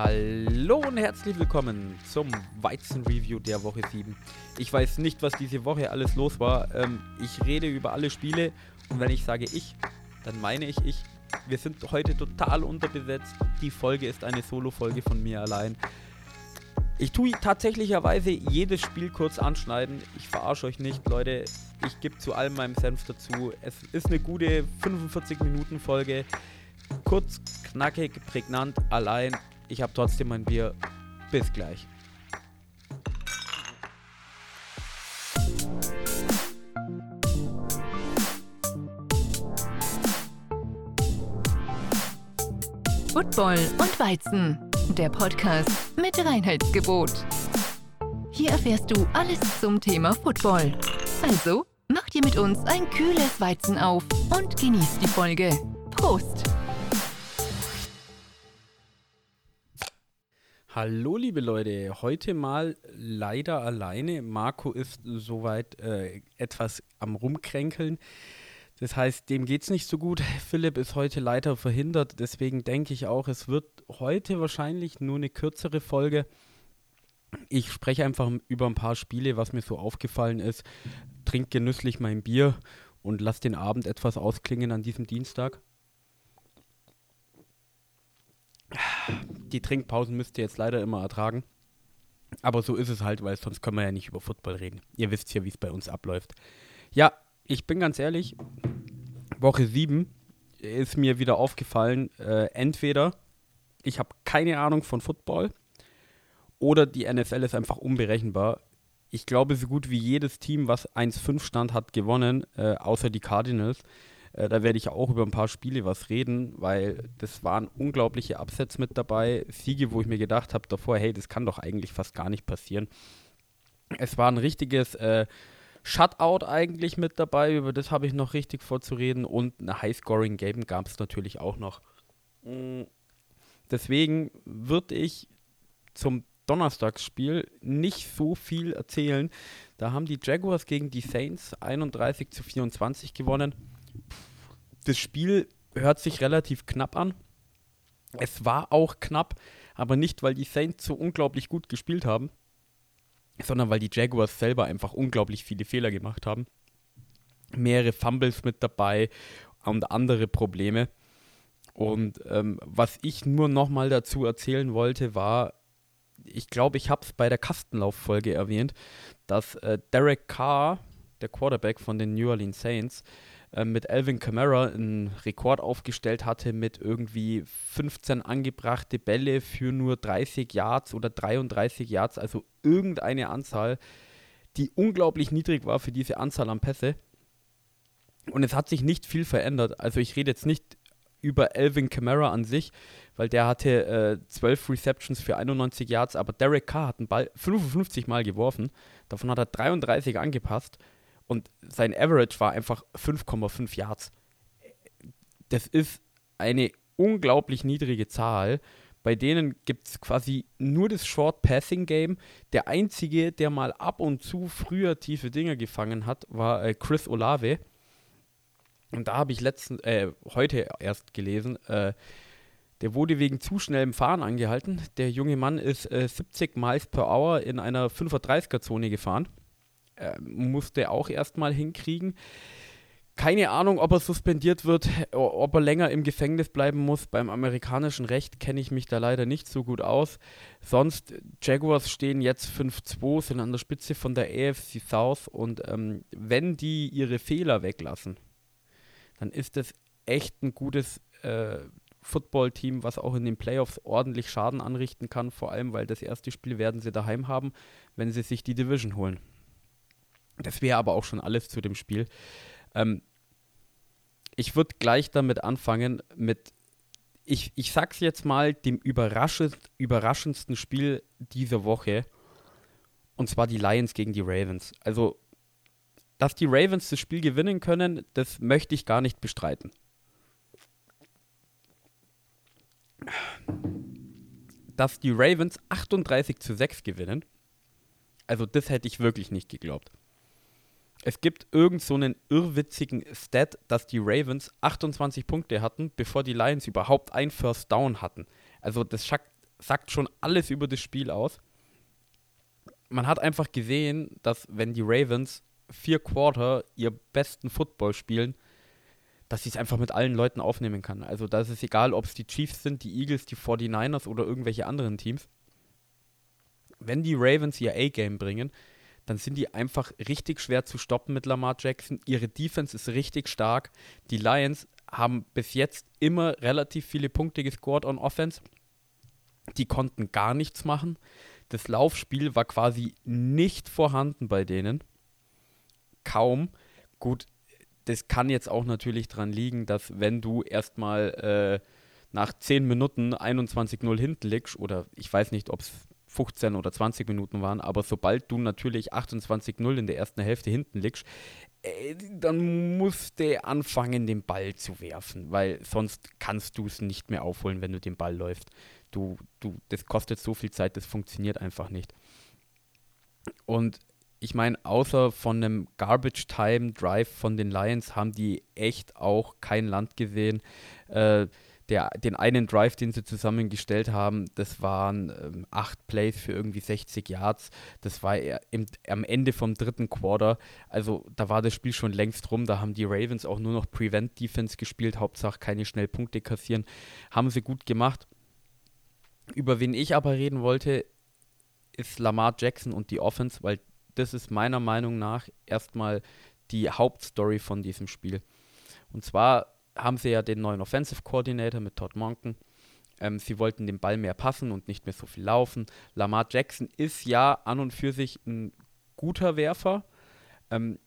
Hallo und herzlich willkommen zum Weizen-Review der Woche 7. Ich weiß nicht, was diese Woche alles los war. Ähm, ich rede über alle Spiele und wenn ich sage ich, dann meine ich ich. Wir sind heute total unterbesetzt. Die Folge ist eine Solo-Folge von mir allein. Ich tue tatsächlicherweise jedes Spiel kurz anschneiden. Ich verarsche euch nicht, Leute. Ich gebe zu allem meinem Senf dazu. Es ist eine gute 45-Minuten-Folge. Kurz, knackig, prägnant, allein. Ich habe trotzdem mein Bier. Bis gleich. Football und Weizen, der Podcast mit Reinheitsgebot. Hier erfährst du alles zum Thema Football. Also, mach dir mit uns ein kühles Weizen auf und genieß die Folge. Prost! Hallo liebe Leute, heute mal leider alleine. Marco ist soweit äh, etwas am Rumkränkeln. Das heißt, dem geht es nicht so gut. Philipp ist heute leider verhindert. Deswegen denke ich auch, es wird heute wahrscheinlich nur eine kürzere Folge. Ich spreche einfach über ein paar Spiele, was mir so aufgefallen ist. Trink genüsslich mein Bier und lass den Abend etwas ausklingen an diesem Dienstag. Die Trinkpausen müsst ihr jetzt leider immer ertragen. Aber so ist es halt, weil sonst können wir ja nicht über Football reden. Ihr wisst ja, wie es bei uns abläuft. Ja, ich bin ganz ehrlich, Woche 7 ist mir wieder aufgefallen, äh, entweder ich habe keine Ahnung von Football oder die NFL ist einfach unberechenbar. Ich glaube, so gut wie jedes Team, was 1-5 stand, hat gewonnen, äh, außer die Cardinals. Äh, da werde ich auch über ein paar Spiele was reden, weil das waren unglaubliche Upsets mit dabei. Siege, wo ich mir gedacht habe davor, hey, das kann doch eigentlich fast gar nicht passieren. Es war ein richtiges äh, Shutout eigentlich mit dabei, über das habe ich noch richtig vorzureden und eine High-Scoring-Game gab es natürlich auch noch. Mm, deswegen würde ich zum Donnerstagsspiel nicht so viel erzählen. Da haben die Jaguars gegen die Saints 31 zu 24 gewonnen. Das Spiel hört sich relativ knapp an. Es war auch knapp, aber nicht, weil die Saints so unglaublich gut gespielt haben, sondern weil die Jaguars selber einfach unglaublich viele Fehler gemacht haben. Mehrere Fumbles mit dabei und andere Probleme. Und ähm, was ich nur nochmal dazu erzählen wollte, war, ich glaube, ich habe es bei der Kastenlauffolge erwähnt, dass äh, Derek Carr, der Quarterback von den New Orleans Saints, äh, mit Alvin Kamara einen Rekord aufgestellt hatte mit irgendwie 15 angebrachte Bälle für nur 30 Yards oder 33 Yards, also irgendeine Anzahl, die unglaublich niedrig war für diese Anzahl an Pässe. Und es hat sich nicht viel verändert. Also ich rede jetzt nicht über Alvin Kamara an sich, weil der hatte äh, 12 Receptions für 91 Yards, aber Derek Carr hat den Ball 55 Mal geworfen. Davon hat er 33 angepasst und sein Average war einfach 5,5 Yards. Das ist eine unglaublich niedrige Zahl. Bei denen gibt es quasi nur das Short Passing Game. Der einzige, der mal ab und zu früher tiefe Dinge gefangen hat, war äh, Chris Olave. Und da habe ich letzten, äh, heute erst gelesen, äh, der wurde wegen zu schnellem Fahren angehalten. Der junge Mann ist äh, 70 Miles per Hour in einer 35er-Zone gefahren äh, musste auch erstmal hinkriegen. Keine Ahnung, ob er suspendiert wird, ob er länger im Gefängnis bleiben muss. Beim amerikanischen Recht kenne ich mich da leider nicht so gut aus. Sonst, Jaguars stehen jetzt 5-2, sind an der Spitze von der AFC South und ähm, wenn die ihre Fehler weglassen, dann ist das echt ein gutes äh, Football-Team, was auch in den Playoffs ordentlich Schaden anrichten kann, vor allem weil das erste Spiel werden sie daheim haben, wenn sie sich die Division holen. Das wäre aber auch schon alles zu dem Spiel. Ähm, ich würde gleich damit anfangen, mit, ich, ich sag's jetzt mal, dem überraschend, überraschendsten Spiel dieser Woche. Und zwar die Lions gegen die Ravens. Also, dass die Ravens das Spiel gewinnen können, das möchte ich gar nicht bestreiten. Dass die Ravens 38 zu 6 gewinnen, also das hätte ich wirklich nicht geglaubt. Es gibt irgend so einen irrwitzigen Stat, dass die Ravens 28 Punkte hatten, bevor die Lions überhaupt ein First Down hatten. Also das sagt schon alles über das Spiel aus. Man hat einfach gesehen, dass wenn die Ravens vier Quarter ihr besten Football spielen, dass sie es einfach mit allen Leuten aufnehmen kann. Also da ist es egal, ob es die Chiefs sind, die Eagles, die 49ers oder irgendwelche anderen Teams. Wenn die Ravens ihr A-Game bringen, dann sind die einfach richtig schwer zu stoppen mit Lamar Jackson. Ihre Defense ist richtig stark. Die Lions haben bis jetzt immer relativ viele Punkte gescored on Offense. Die konnten gar nichts machen. Das Laufspiel war quasi nicht vorhanden bei denen. Kaum. Gut, das kann jetzt auch natürlich dran liegen, dass wenn du erstmal äh, nach 10 Minuten 21-0 hinten liegst, oder ich weiß nicht, ob es 15 oder 20 Minuten waren, aber sobald du natürlich 28-0 in der ersten Hälfte hinten liegst, äh, dann musst du anfangen, den Ball zu werfen, weil sonst kannst du es nicht mehr aufholen, wenn du den Ball läufst. Du, du, das kostet so viel Zeit, das funktioniert einfach nicht. Und ich meine, außer von einem Garbage Time Drive von den Lions haben die echt auch kein Land gesehen. Äh, der, den einen Drive, den sie zusammengestellt haben, das waren ähm, acht Plays für irgendwie 60 Yards. Das war im, am Ende vom dritten Quarter. Also da war das Spiel schon längst rum. Da haben die Ravens auch nur noch Prevent Defense gespielt. Hauptsache keine Schnellpunkte kassieren. Haben sie gut gemacht. Über wen ich aber reden wollte, ist Lamar Jackson und die Offense, weil das ist meiner Meinung nach erstmal die Hauptstory von diesem Spiel. Und zwar haben sie ja den neuen Offensive Coordinator mit Todd Monken. Ähm, sie wollten den Ball mehr passen und nicht mehr so viel laufen. Lamar Jackson ist ja an und für sich ein guter Werfer. Ähm,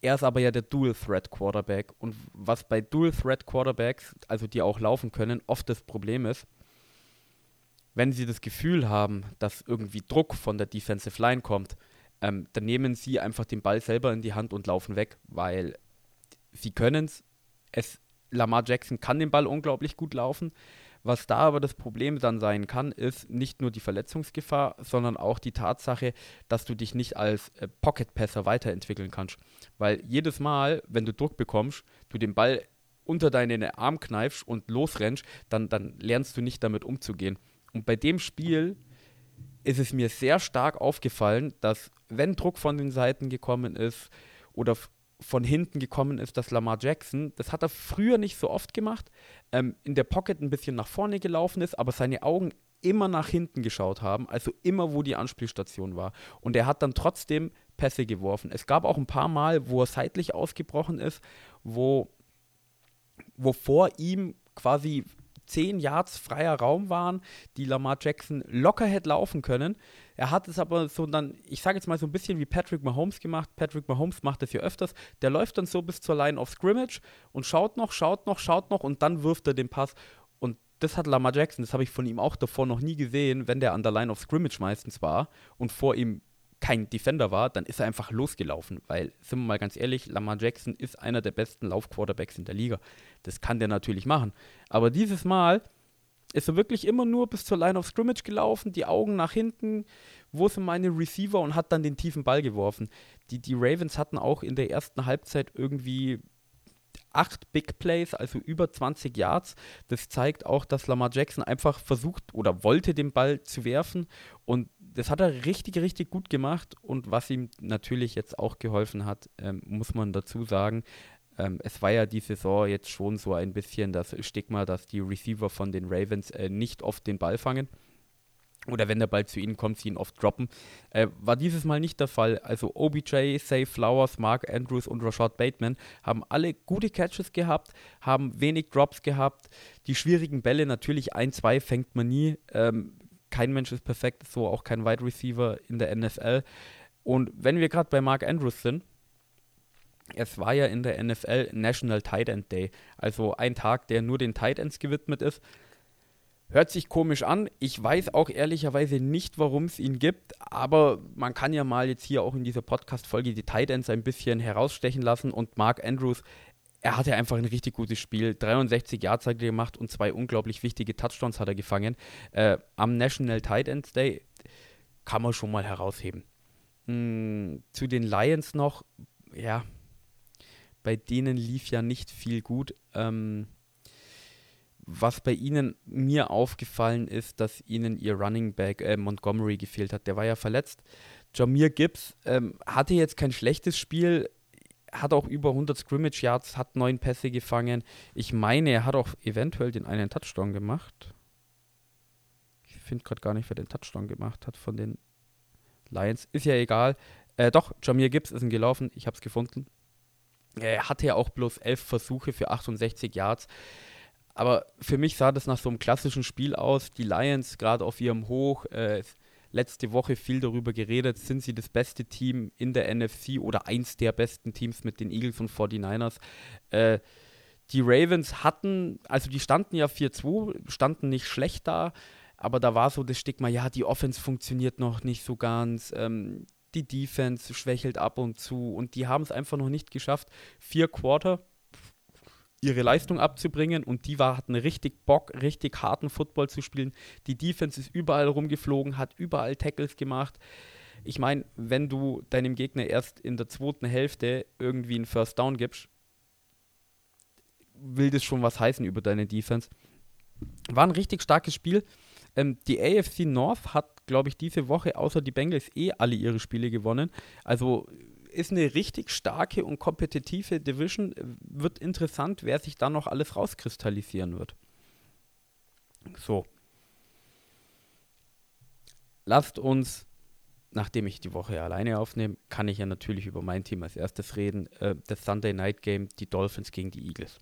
er ist aber ja der Dual Threat Quarterback. Und was bei Dual Threat Quarterbacks, also die auch laufen können, oft das Problem ist, wenn sie das Gefühl haben, dass irgendwie Druck von der Defensive Line kommt, ähm, dann nehmen sie einfach den Ball selber in die Hand und laufen weg, weil sie können es. Es Lamar Jackson kann den Ball unglaublich gut laufen. Was da aber das Problem dann sein kann, ist nicht nur die Verletzungsgefahr, sondern auch die Tatsache, dass du dich nicht als äh, Pocket-Passer weiterentwickeln kannst. Weil jedes Mal, wenn du Druck bekommst, du den Ball unter deinen Arm kneifst und losrennst, dann, dann lernst du nicht damit umzugehen. Und bei dem Spiel ist es mir sehr stark aufgefallen, dass wenn Druck von den Seiten gekommen ist oder von hinten gekommen ist, dass Lamar Jackson, das hat er früher nicht so oft gemacht, ähm, in der Pocket ein bisschen nach vorne gelaufen ist, aber seine Augen immer nach hinten geschaut haben, also immer, wo die Anspielstation war. Und er hat dann trotzdem Pässe geworfen. Es gab auch ein paar Mal, wo er seitlich ausgebrochen ist, wo, wo vor ihm quasi 10 Yards freier Raum waren, die Lamar Jackson locker hätte laufen können. Er hat es aber so dann, ich sage jetzt mal so ein bisschen wie Patrick Mahomes gemacht. Patrick Mahomes macht das ja öfters. Der läuft dann so bis zur Line of Scrimmage und schaut noch, schaut noch, schaut noch und dann wirft er den Pass. Und das hat Lamar Jackson, das habe ich von ihm auch davor noch nie gesehen, wenn der an der Line of Scrimmage meistens war und vor ihm kein Defender war, dann ist er einfach losgelaufen. Weil, sind wir mal ganz ehrlich, Lamar Jackson ist einer der besten Laufquarterbacks in der Liga. Das kann der natürlich machen. Aber dieses Mal ist er wirklich immer nur bis zur Line of Scrimmage gelaufen, die Augen nach hinten, wo sind meine Receiver und hat dann den tiefen Ball geworfen. Die, die Ravens hatten auch in der ersten Halbzeit irgendwie acht Big Plays, also über 20 Yards. Das zeigt auch, dass Lamar Jackson einfach versucht oder wollte den Ball zu werfen und das hat er richtig, richtig gut gemacht und was ihm natürlich jetzt auch geholfen hat, ähm, muss man dazu sagen, ähm, es war ja die Saison jetzt schon so ein bisschen das Stigma, dass die Receiver von den Ravens äh, nicht oft den Ball fangen. Oder wenn der Ball zu ihnen kommt, sie ihn oft droppen. Äh, war dieses Mal nicht der Fall. Also OBJ, Say Flowers, Mark Andrews und Rashad Bateman haben alle gute Catches gehabt, haben wenig Drops gehabt. Die schwierigen Bälle, natürlich ein, zwei fängt man nie. Ähm, kein Mensch ist perfekt, so auch kein Wide Receiver in der NFL. Und wenn wir gerade bei Mark Andrews sind, es war ja in der NFL National Tight End Day, also ein Tag, der nur den Tight Ends gewidmet ist. Hört sich komisch an. Ich weiß auch ehrlicherweise nicht, warum es ihn gibt, aber man kann ja mal jetzt hier auch in dieser Podcast-Folge die Tight Ends ein bisschen herausstechen lassen und Mark Andrews er hatte einfach ein richtig gutes Spiel. 63 Yards hat er gemacht und zwei unglaublich wichtige Touchdowns hat er gefangen. Äh, am National Tight Ends Day kann man schon mal herausheben. Hm, zu den Lions noch, ja, bei denen lief ja nicht viel gut. Ähm, was bei ihnen mir aufgefallen ist, dass ihnen ihr Running Back äh, Montgomery gefehlt hat. Der war ja verletzt. Jamir Gibbs ähm, hatte jetzt kein schlechtes Spiel, hat auch über 100 Scrimmage Yards, hat neun Pässe gefangen. Ich meine, er hat auch eventuell den einen Touchdown gemacht. Ich finde gerade gar nicht, wer den Touchdown gemacht hat von den Lions. Ist ja egal. Äh, doch, Jamir Gibbs ist ein gelaufen. Ich habe es gefunden. Er hatte ja auch bloß elf Versuche für 68 Yards. Aber für mich sah das nach so einem klassischen Spiel aus. Die Lions gerade auf ihrem Hoch. Äh, letzte Woche viel darüber geredet, sind sie das beste Team in der NFC oder eins der besten Teams mit den Eagles und 49ers. Äh, die Ravens hatten, also die standen ja 4-2, standen nicht schlecht da, aber da war so das Stigma, ja, die Offense funktioniert noch nicht so ganz, ähm, die Defense schwächelt ab und zu und die haben es einfach noch nicht geschafft, vier Quarter ihre Leistung abzubringen und die war, hatten richtig Bock, richtig harten Football zu spielen. Die Defense ist überall rumgeflogen, hat überall Tackles gemacht. Ich meine, wenn du deinem Gegner erst in der zweiten Hälfte irgendwie einen First Down gibst, will das schon was heißen über deine Defense. War ein richtig starkes Spiel. Ähm, die AFC North hat, glaube ich, diese Woche außer die Bengals eh alle ihre Spiele gewonnen. Also ist eine richtig starke und kompetitive Division. Wird interessant, wer sich da noch alles rauskristallisieren wird. So. Lasst uns, nachdem ich die Woche alleine aufnehme, kann ich ja natürlich über mein Team als erstes reden. Äh, das Sunday Night Game, die Dolphins gegen die Eagles.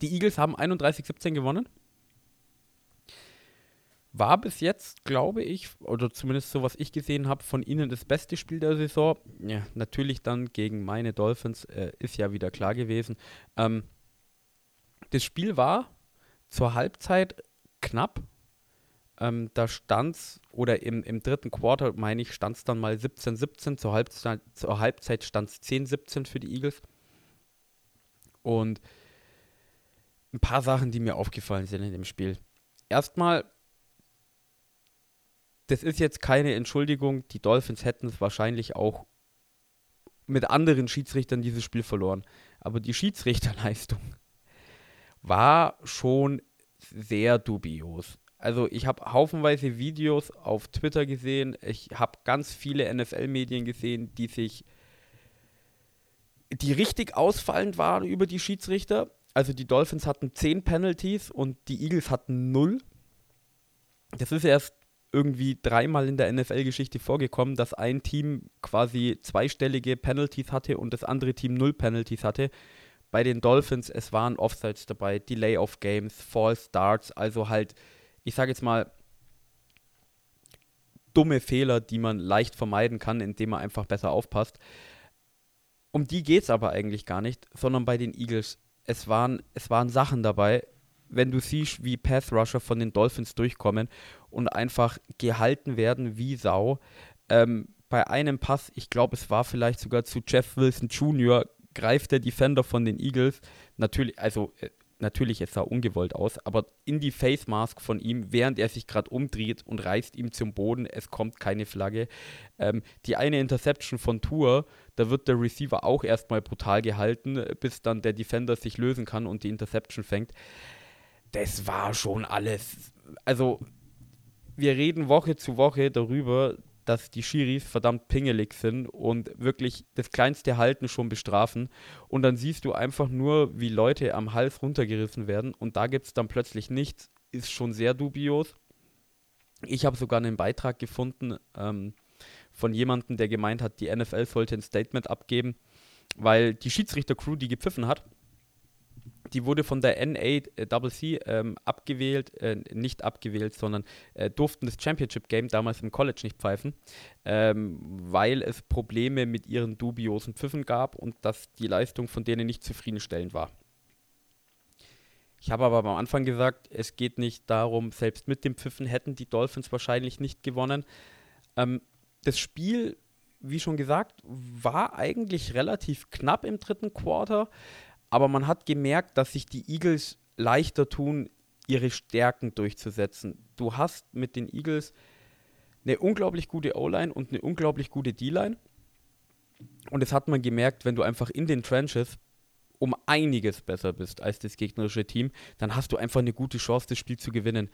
Die Eagles haben 31-17 gewonnen war bis jetzt, glaube ich, oder zumindest so, was ich gesehen habe, von ihnen das beste Spiel der Saison. Ja, natürlich dann gegen meine Dolphins, äh, ist ja wieder klar gewesen. Ähm, das Spiel war zur Halbzeit knapp. Ähm, da stand es, oder im, im dritten Quarter, meine ich, stand es dann mal 17-17. Zur Halbzeit, zur Halbzeit stand es 10-17 für die Eagles. Und ein paar Sachen, die mir aufgefallen sind in dem Spiel. Erstmal das ist jetzt keine Entschuldigung. Die Dolphins hätten es wahrscheinlich auch mit anderen Schiedsrichtern dieses Spiel verloren. Aber die Schiedsrichterleistung war schon sehr dubios. Also ich habe haufenweise Videos auf Twitter gesehen. Ich habe ganz viele NFL-Medien gesehen, die sich, die richtig ausfallend waren über die Schiedsrichter. Also die Dolphins hatten 10 Penalties und die Eagles hatten 0. Das ist erst irgendwie dreimal in der NFL-Geschichte vorgekommen, dass ein Team quasi zweistellige Penalties hatte und das andere Team null Penalties hatte. Bei den Dolphins, es waren Offsides dabei, Delay of Games, False Starts, also halt, ich sage jetzt mal, dumme Fehler, die man leicht vermeiden kann, indem man einfach besser aufpasst. Um die geht es aber eigentlich gar nicht, sondern bei den Eagles, es waren, es waren Sachen dabei, wenn du siehst, wie Path Rusher von den Dolphins durchkommen und einfach gehalten werden wie Sau. Ähm, bei einem Pass, ich glaube, es war vielleicht sogar zu Jeff Wilson Jr., greift der Defender von den Eagles, natürlich, also äh, natürlich, es sah ungewollt aus, aber in die Face Mask von ihm, während er sich gerade umdreht und reißt ihm zum Boden, es kommt keine Flagge. Ähm, die eine Interception von Tour, da wird der Receiver auch erstmal brutal gehalten, bis dann der Defender sich lösen kann und die Interception fängt das war schon alles. Also, wir reden Woche zu Woche darüber, dass die Schiris verdammt pingelig sind und wirklich das kleinste Halten schon bestrafen. Und dann siehst du einfach nur, wie Leute am Hals runtergerissen werden und da gibt es dann plötzlich nichts. Ist schon sehr dubios. Ich habe sogar einen Beitrag gefunden ähm, von jemandem, der gemeint hat, die NFL sollte ein Statement abgeben, weil die Schiedsrichter-Crew, die gepfiffen hat, die wurde von der NACC ähm, abgewählt, äh, nicht abgewählt, sondern äh, durften das Championship Game damals im College nicht pfeifen, ähm, weil es Probleme mit ihren dubiosen Pfiffen gab und dass die Leistung von denen nicht zufriedenstellend war. Ich habe aber am Anfang gesagt, es geht nicht darum, selbst mit dem Pfiffen hätten die Dolphins wahrscheinlich nicht gewonnen. Ähm, das Spiel, wie schon gesagt, war eigentlich relativ knapp im dritten Quarter. Aber man hat gemerkt, dass sich die Eagles leichter tun, ihre Stärken durchzusetzen. Du hast mit den Eagles eine unglaublich gute O-Line und eine unglaublich gute D-Line. Und das hat man gemerkt, wenn du einfach in den Trenches um einiges besser bist als das gegnerische Team, dann hast du einfach eine gute Chance, das Spiel zu gewinnen.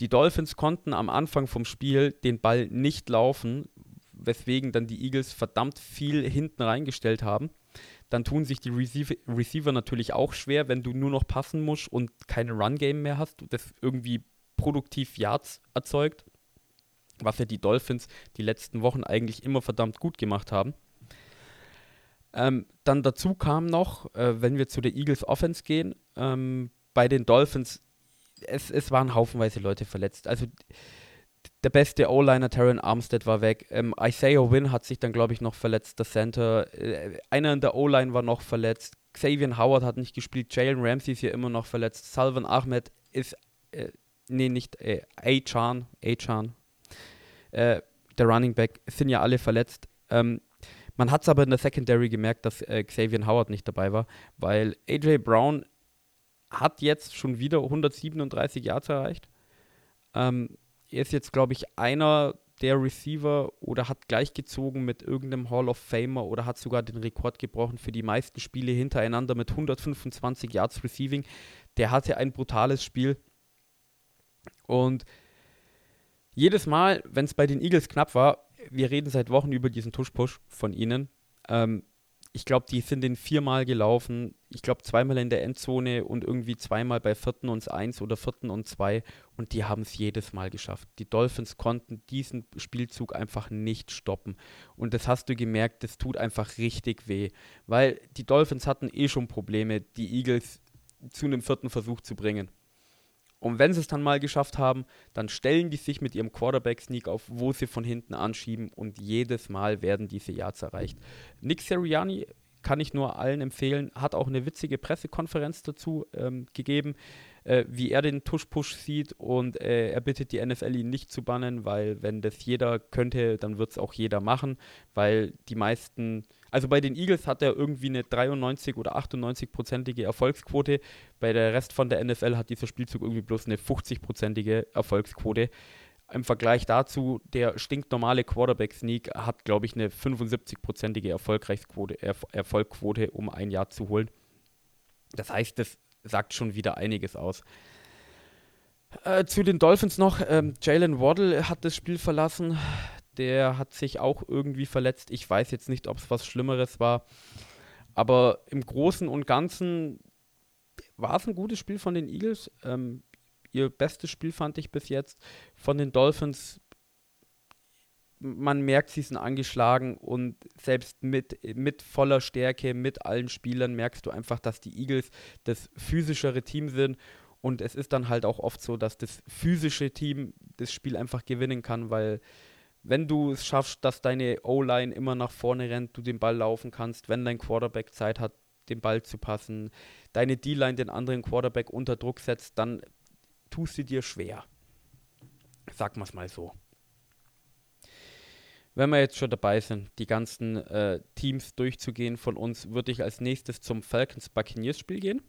Die Dolphins konnten am Anfang vom Spiel den Ball nicht laufen, weswegen dann die Eagles verdammt viel hinten reingestellt haben. Dann tun sich die Receiver, Receiver natürlich auch schwer, wenn du nur noch passen musst und kein Run-Game mehr hast, das irgendwie produktiv Yards erzeugt, was ja die Dolphins die letzten Wochen eigentlich immer verdammt gut gemacht haben. Ähm, dann dazu kam noch, äh, wenn wir zu der Eagles Offense gehen, ähm, bei den Dolphins, es, es waren haufenweise Leute verletzt. Also der beste O-Liner, Terran Armstead, war weg. Ähm, Isaiah Wynn hat sich dann, glaube ich, noch verletzt, der Center. Äh, einer in der O-Line war noch verletzt. Xavier Howard hat nicht gespielt. Jalen Ramsey ist hier immer noch verletzt. Salvan Ahmed ist, äh, nee, nicht, äh, A-Chan, A-Chan, äh, der Running Back, sind ja alle verletzt. Ähm, man hat es aber in der Secondary gemerkt, dass äh, Xavier Howard nicht dabei war, weil AJ Brown hat jetzt schon wieder 137 Yards erreicht. Ähm, er ist jetzt, glaube ich, einer der Receiver oder hat gleichgezogen mit irgendeinem Hall of Famer oder hat sogar den Rekord gebrochen für die meisten Spiele hintereinander mit 125 Yards Receiving. Der hatte ein brutales Spiel. Und jedes Mal, wenn es bei den Eagles knapp war, wir reden seit Wochen über diesen Tush-Push von ihnen. Ähm, ich glaube, die sind den viermal gelaufen. Ich glaube, zweimal in der Endzone und irgendwie zweimal bei vierten und eins oder vierten und zwei. Und die haben es jedes Mal geschafft. Die Dolphins konnten diesen Spielzug einfach nicht stoppen. Und das hast du gemerkt, das tut einfach richtig weh. Weil die Dolphins hatten eh schon Probleme, die Eagles zu einem vierten Versuch zu bringen. Und wenn sie es dann mal geschafft haben, dann stellen die sich mit ihrem Quarterback-Sneak auf, wo sie von hinten anschieben und jedes Mal werden diese Yards erreicht. Nick Seriani kann ich nur allen empfehlen, hat auch eine witzige Pressekonferenz dazu ähm, gegeben äh, wie er den Tush-Push sieht und äh, er bittet die NFL ihn nicht zu bannen, weil wenn das jeder könnte, dann wird es auch jeder machen, weil die meisten, also bei den Eagles hat er irgendwie eine 93 oder 98-prozentige Erfolgsquote, bei der Rest von der NFL hat dieser Spielzug irgendwie bloß eine 50-prozentige Erfolgsquote. Im Vergleich dazu, der stinknormale Quarterback-Sneak hat, glaube ich, eine 75-prozentige Erfolgquote, Erfolgquote, um ein Jahr zu holen. Das heißt, das sagt schon wieder einiges aus. Äh, zu den Dolphins noch, ähm, Jalen Waddle hat das Spiel verlassen. Der hat sich auch irgendwie verletzt. Ich weiß jetzt nicht, ob es was Schlimmeres war. Aber im Großen und Ganzen war es ein gutes Spiel von den Eagles. Ähm, ihr bestes Spiel fand ich bis jetzt. Von den Dolphins man merkt, sie sind angeschlagen und selbst mit, mit voller Stärke, mit allen Spielern merkst du einfach, dass die Eagles das physischere Team sind. Und es ist dann halt auch oft so, dass das physische Team das Spiel einfach gewinnen kann, weil wenn du es schaffst, dass deine O-Line immer nach vorne rennt, du den Ball laufen kannst, wenn dein Quarterback Zeit hat, den Ball zu passen, deine D-Line den anderen Quarterback unter Druck setzt, dann tust du dir schwer. Sag mal's mal so wenn wir jetzt schon dabei sind, die ganzen äh, Teams durchzugehen von uns, würde ich als nächstes zum Falcons Buccaneers Spiel gehen.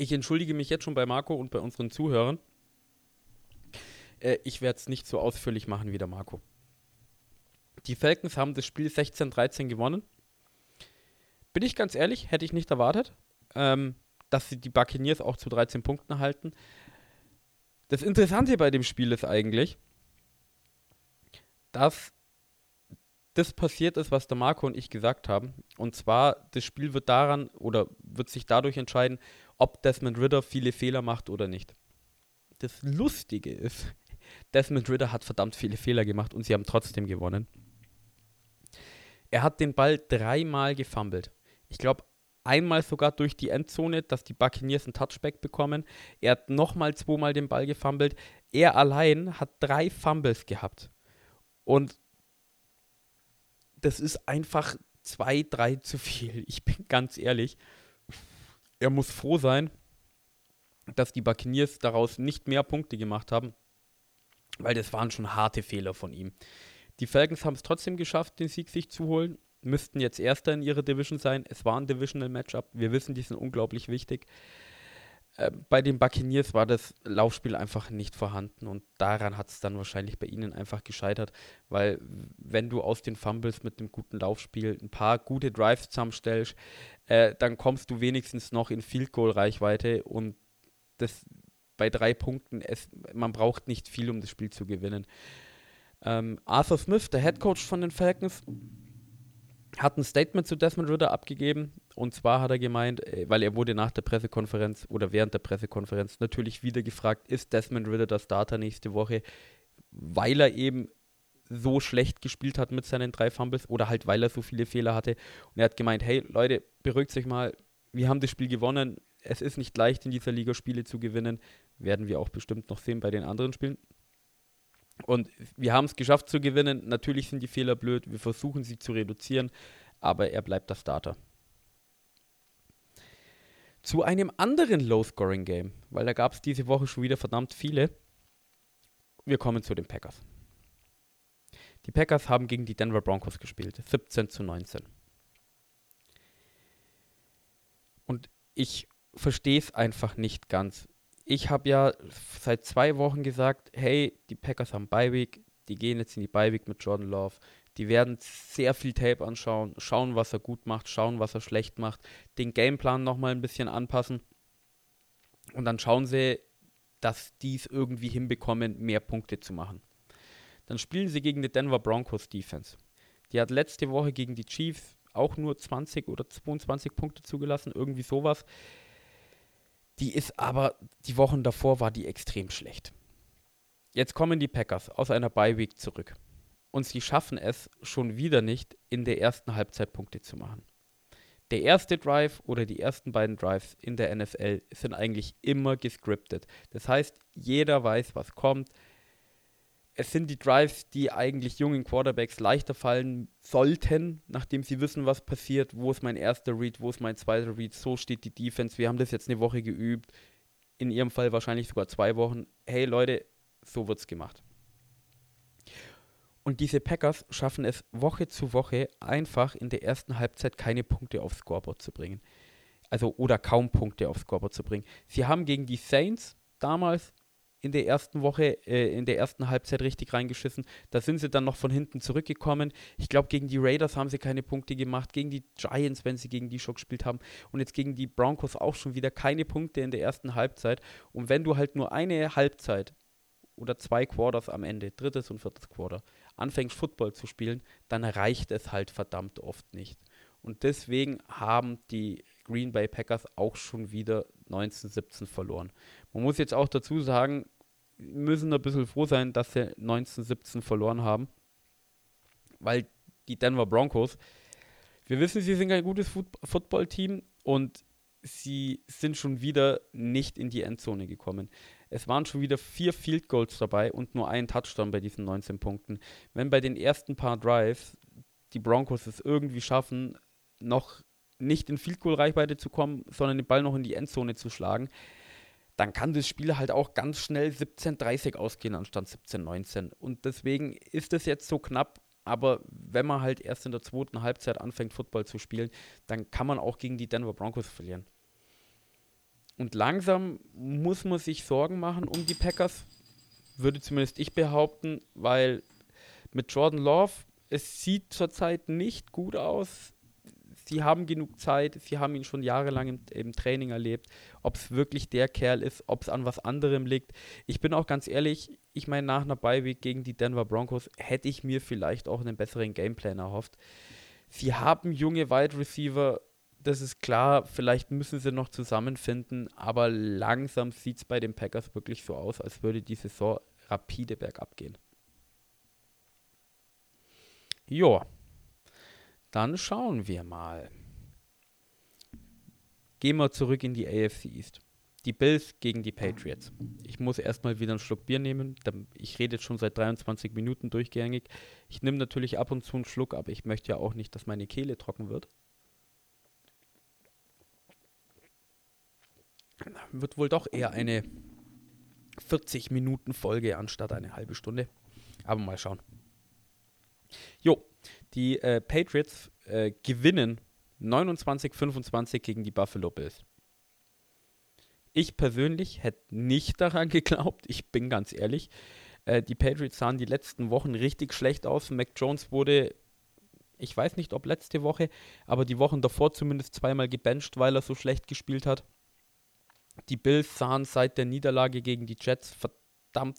Ich entschuldige mich jetzt schon bei Marco und bei unseren Zuhörern. Äh, ich werde es nicht so ausführlich machen wie der Marco. Die Falcons haben das Spiel 16-13 gewonnen. Bin ich ganz ehrlich, hätte ich nicht erwartet, ähm, dass sie die Buccaneers auch zu 13 Punkten halten. Das Interessante bei dem Spiel ist eigentlich, dass das passiert ist, was der Marco und ich gesagt haben. Und zwar, das Spiel wird daran oder wird sich dadurch entscheiden, ob Desmond Ritter viele Fehler macht oder nicht. Das Lustige ist, Desmond Ritter hat verdammt viele Fehler gemacht und sie haben trotzdem gewonnen. Er hat den Ball dreimal gefummelt. Ich glaube, einmal sogar durch die Endzone, dass die Buccaneers einen Touchback bekommen. Er hat nochmal zweimal den Ball gefummelt. Er allein hat drei Fumbles gehabt. Und das ist einfach zwei, drei zu viel. Ich bin ganz ehrlich. Er muss froh sein, dass die Buccaneers daraus nicht mehr Punkte gemacht haben, weil das waren schon harte Fehler von ihm. Die Falcons haben es trotzdem geschafft, den Sieg sich zu holen müssten jetzt Erster in ihrer Division sein. Es war ein Divisional Matchup. Wir wissen, die sind unglaublich wichtig. Äh, bei den Buccaneers war das Laufspiel einfach nicht vorhanden und daran hat es dann wahrscheinlich bei ihnen einfach gescheitert, weil wenn du aus den Fumbles mit einem guten Laufspiel ein paar gute Drives zusammenstellst, äh, dann kommst du wenigstens noch in Field Goal Reichweite und das bei drei Punkten, es, man braucht nicht viel, um das Spiel zu gewinnen. Ähm, Arthur Smith, der Head Coach von den Falcons, hat ein Statement zu Desmond Ritter abgegeben. Und zwar hat er gemeint, äh, weil er wurde nach der Pressekonferenz oder während der Pressekonferenz natürlich wieder gefragt, ist Desmond Ritter der Starter nächste Woche, weil er eben so schlecht gespielt hat mit seinen drei Fumbles oder halt weil er so viele Fehler hatte. Und er hat gemeint, hey Leute, beruhigt euch mal, wir haben das Spiel gewonnen. Es ist nicht leicht in dieser Liga Spiele zu gewinnen. Werden wir auch bestimmt noch sehen bei den anderen Spielen. Und wir haben es geschafft zu gewinnen. Natürlich sind die Fehler blöd. Wir versuchen sie zu reduzieren, aber er bleibt der Starter. Zu einem anderen Low-Scoring-Game, weil da gab es diese Woche schon wieder verdammt viele. Wir kommen zu den Packers. Die Packers haben gegen die Denver Broncos gespielt, 17 zu 19. Und ich verstehe es einfach nicht ganz ich habe ja seit zwei Wochen gesagt, hey, die Packers haben Beiweg, die gehen jetzt in die Beiweg mit Jordan Love. Die werden sehr viel Tape anschauen, schauen, was er gut macht, schauen, was er schlecht macht, den Gameplan nochmal ein bisschen anpassen. Und dann schauen sie, dass die es irgendwie hinbekommen, mehr Punkte zu machen. Dann spielen sie gegen die Denver Broncos Defense. Die hat letzte Woche gegen die Chiefs auch nur 20 oder 22 Punkte zugelassen, irgendwie sowas. Die ist aber, die Wochen davor war die extrem schlecht. Jetzt kommen die Packers aus einer Bye-Week zurück. Und sie schaffen es schon wieder nicht, in der ersten Halbzeit Punkte zu machen. Der erste Drive oder die ersten beiden Drives in der NFL sind eigentlich immer gescriptet. Das heißt, jeder weiß, was kommt es sind die Drives, die eigentlich jungen Quarterbacks leichter fallen sollten, nachdem sie wissen, was passiert, wo ist mein erster Read, wo ist mein zweiter Read, so steht die Defense. Wir haben das jetzt eine Woche geübt, in ihrem Fall wahrscheinlich sogar zwei Wochen. Hey Leute, so wird's gemacht. Und diese Packers schaffen es Woche zu Woche einfach in der ersten Halbzeit keine Punkte aufs Scoreboard zu bringen. Also oder kaum Punkte aufs Scoreboard zu bringen. Sie haben gegen die Saints damals in der ersten Woche, äh, in der ersten Halbzeit richtig reingeschissen. Da sind sie dann noch von hinten zurückgekommen. Ich glaube, gegen die Raiders haben sie keine Punkte gemacht, gegen die Giants, wenn sie gegen die schon gespielt haben. Und jetzt gegen die Broncos auch schon wieder keine Punkte in der ersten Halbzeit. Und wenn du halt nur eine Halbzeit oder zwei Quarters am Ende, drittes und viertes Quarter, anfängst Football zu spielen, dann reicht es halt verdammt oft nicht. Und deswegen haben die Green Bay Packers auch schon wieder 1917 verloren. Man muss jetzt auch dazu sagen, müssen ein bisschen froh sein, dass sie 1917 verloren haben, weil die Denver Broncos, wir wissen, sie sind ein gutes Football-Team und sie sind schon wieder nicht in die Endzone gekommen. Es waren schon wieder vier Field Goals dabei und nur ein Touchdown bei diesen 19 Punkten. Wenn bei den ersten paar Drives die Broncos es irgendwie schaffen, noch nicht in Field Goal Reichweite zu kommen, sondern den Ball noch in die Endzone zu schlagen, dann kann das Spiel halt auch ganz schnell 17:30 ausgehen anstatt 17:19 und deswegen ist es jetzt so knapp, aber wenn man halt erst in der zweiten Halbzeit anfängt Football zu spielen, dann kann man auch gegen die Denver Broncos verlieren. Und langsam muss man sich Sorgen machen um die Packers, würde zumindest ich behaupten, weil mit Jordan Love, es sieht zurzeit nicht gut aus sie haben genug Zeit, sie haben ihn schon jahrelang im, im Training erlebt, ob es wirklich der Kerl ist, ob es an was anderem liegt. Ich bin auch ganz ehrlich, ich meine, nach einer Beiweg gegen die Denver Broncos hätte ich mir vielleicht auch einen besseren Gameplan erhofft. Sie haben junge Wide Receiver, das ist klar, vielleicht müssen sie noch zusammenfinden, aber langsam sieht es bei den Packers wirklich so aus, als würde die Saison rapide bergab gehen. Joa. Dann schauen wir mal. Gehen wir zurück in die AFC East. Die Bills gegen die Patriots. Ich muss erstmal wieder einen Schluck Bier nehmen. Ich rede jetzt schon seit 23 Minuten durchgängig. Ich nehme natürlich ab und zu einen Schluck, aber ich möchte ja auch nicht, dass meine Kehle trocken wird. Wird wohl doch eher eine 40 Minuten Folge anstatt eine halbe Stunde. Aber mal schauen. Jo, die äh, Patriots äh, gewinnen 29-25 gegen die Buffalo Bills. Ich persönlich hätte nicht daran geglaubt, ich bin ganz ehrlich. Äh, die Patriots sahen die letzten Wochen richtig schlecht aus. Mac Jones wurde, ich weiß nicht, ob letzte Woche, aber die Wochen davor zumindest zweimal gebencht, weil er so schlecht gespielt hat. Die Bills sahen seit der Niederlage gegen die Jets verdammt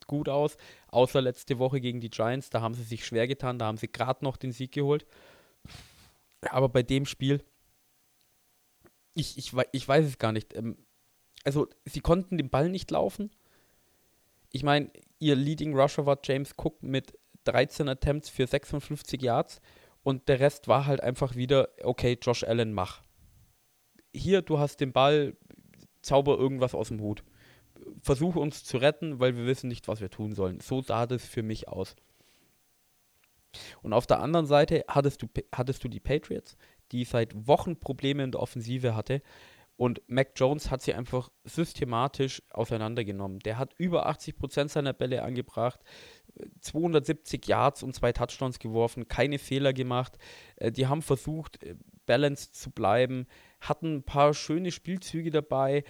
gut aus, außer letzte Woche gegen die Giants. Da haben sie sich schwer getan, da haben sie gerade noch den Sieg geholt. Aber bei dem Spiel, ich, ich, ich weiß es gar nicht. Ähm, also, sie konnten den Ball nicht laufen. Ich meine, ihr Leading Rusher war James Cook mit 13 Attempts für 56 Yards und der Rest war halt einfach wieder, okay, Josh Allen, mach. Hier, du hast den Ball, zauber irgendwas aus dem Hut. Versuche uns zu retten, weil wir wissen nicht, was wir tun sollen. So sah das für mich aus. Und auf der anderen Seite hattest du, hattest du die Patriots, die seit Wochen Probleme in der Offensive hatte. Und Mac Jones hat sie einfach systematisch auseinandergenommen. Der hat über 80% seiner Bälle angebracht, 270 Yards und zwei Touchdowns geworfen, keine Fehler gemacht. Äh, die haben versucht, äh, balanced zu bleiben, hatten ein paar schöne Spielzüge dabei.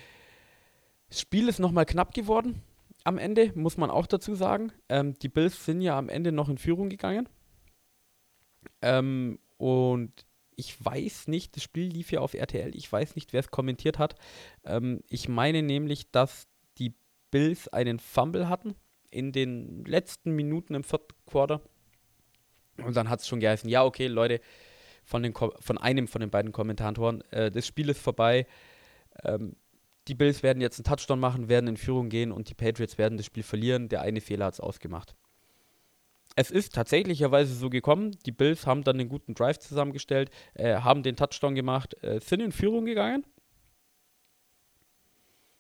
Das Spiel ist nochmal knapp geworden am Ende, muss man auch dazu sagen. Ähm, die Bills sind ja am Ende noch in Führung gegangen. Ähm, und ich weiß nicht, das Spiel lief ja auf RTL, ich weiß nicht, wer es kommentiert hat. Ähm, ich meine nämlich, dass die Bills einen Fumble hatten in den letzten Minuten im vierten Quarter. Und dann hat es schon geheißen, ja, okay, Leute, von, den von einem von den beiden Kommentatoren, äh, das Spiel ist vorbei. Ähm, die Bills werden jetzt einen Touchdown machen, werden in Führung gehen und die Patriots werden das Spiel verlieren. Der eine Fehler hat es ausgemacht es ist tatsächlicherweise so gekommen. Die Bills haben dann einen guten Drive zusammengestellt, äh, haben den Touchdown gemacht, äh, sind in Führung gegangen.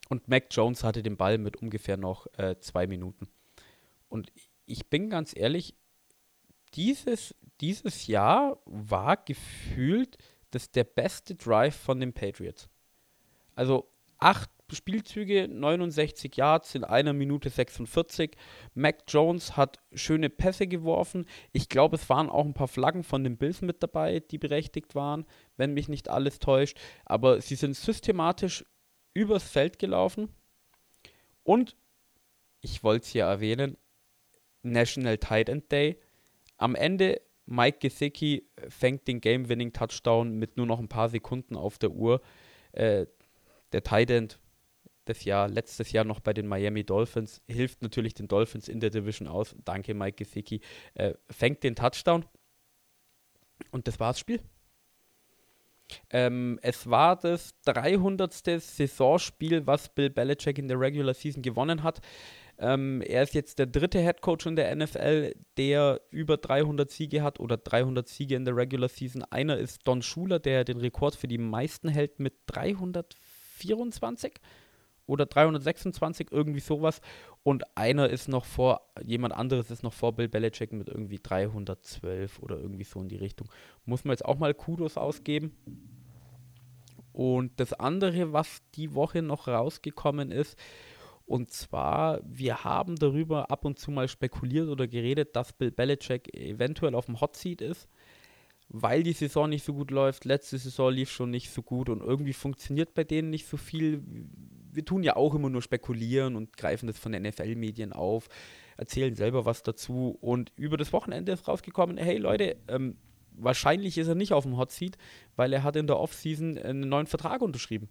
Und Mac Jones hatte den Ball mit ungefähr noch äh, zwei Minuten. Und ich bin ganz ehrlich, dieses, dieses Jahr war gefühlt das der beste Drive von den Patriots. Also acht Spielzüge, 69 Yards in einer Minute 46. Mac Jones hat schöne Pässe geworfen. Ich glaube, es waren auch ein paar Flaggen von den Bills mit dabei, die berechtigt waren, wenn mich nicht alles täuscht. Aber sie sind systematisch übers Feld gelaufen. Und, ich wollte es hier erwähnen, National Tight End Day. Am Ende Mike Gesicki fängt den Game-Winning-Touchdown mit nur noch ein paar Sekunden auf der Uhr. Äh, der Tight End das Jahr, letztes Jahr noch bei den Miami Dolphins, hilft natürlich den Dolphins in der Division aus. Danke, Mike Gesicki. Äh, fängt den Touchdown. Und das war das Spiel. Ähm, es war das 300. Saisonspiel, was Bill Belichick in der Regular Season gewonnen hat. Ähm, er ist jetzt der dritte Head Coach in der NFL, der über 300 Siege hat oder 300 Siege in der Regular Season. Einer ist Don Schuler, der den Rekord für die meisten hält mit 324 oder 326, irgendwie sowas. Und einer ist noch vor, jemand anderes ist noch vor Bill Belichick mit irgendwie 312 oder irgendwie so in die Richtung. Muss man jetzt auch mal Kudos ausgeben. Und das andere, was die Woche noch rausgekommen ist, und zwar, wir haben darüber ab und zu mal spekuliert oder geredet, dass Bill Belichick eventuell auf dem Hot Seat ist, weil die Saison nicht so gut läuft. Letzte Saison lief schon nicht so gut und irgendwie funktioniert bei denen nicht so viel wir tun ja auch immer nur spekulieren und greifen das von den NFL-Medien auf, erzählen selber was dazu. Und über das Wochenende ist rausgekommen, hey Leute, ähm, wahrscheinlich ist er nicht auf dem Hot Seat, weil er hat in der Offseason einen neuen Vertrag unterschrieben.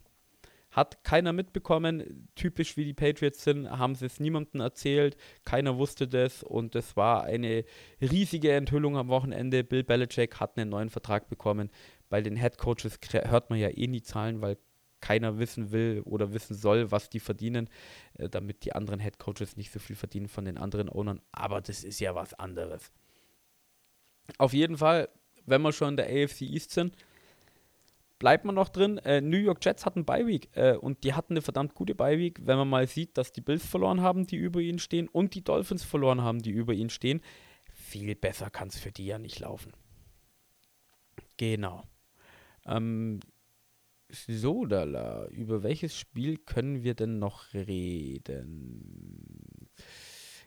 Hat keiner mitbekommen, typisch wie die Patriots sind, haben sie es niemandem erzählt, keiner wusste das und es war eine riesige Enthüllung am Wochenende. Bill Belichick hat einen neuen Vertrag bekommen. Bei den Head Coaches hört man ja eh nie Zahlen, weil keiner wissen will oder wissen soll, was die verdienen, äh, damit die anderen Head Coaches nicht so viel verdienen von den anderen Ownern. Aber das ist ja was anderes. Auf jeden Fall, wenn wir schon in der AFC East sind, bleibt man noch drin. Äh, New York Jets hatten Bye-Week äh, und die hatten eine verdammt gute Bye-Week, wenn man mal sieht, dass die Bills verloren haben, die über ihnen stehen und die Dolphins verloren haben, die über ihnen stehen. Viel besser kann es für die ja nicht laufen. Genau. Ähm, so, Dala, über welches Spiel können wir denn noch reden?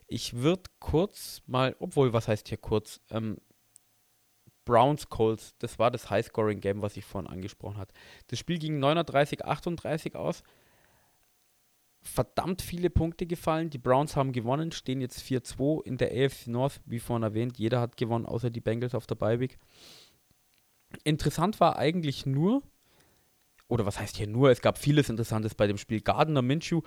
Ich würde kurz mal, obwohl, was heißt hier kurz? Ähm, Browns Colts, das war das High-Scoring-Game, was ich vorhin angesprochen habe. Das Spiel ging 39, 38 aus. verdammt viele Punkte gefallen. Die Browns haben gewonnen, stehen jetzt 4-2 in der AFC North, wie vorhin erwähnt. Jeder hat gewonnen, außer die Bengals auf der Bye Interessant war eigentlich nur, oder was heißt hier nur, es gab vieles Interessantes bei dem Spiel. Gardner Minshew,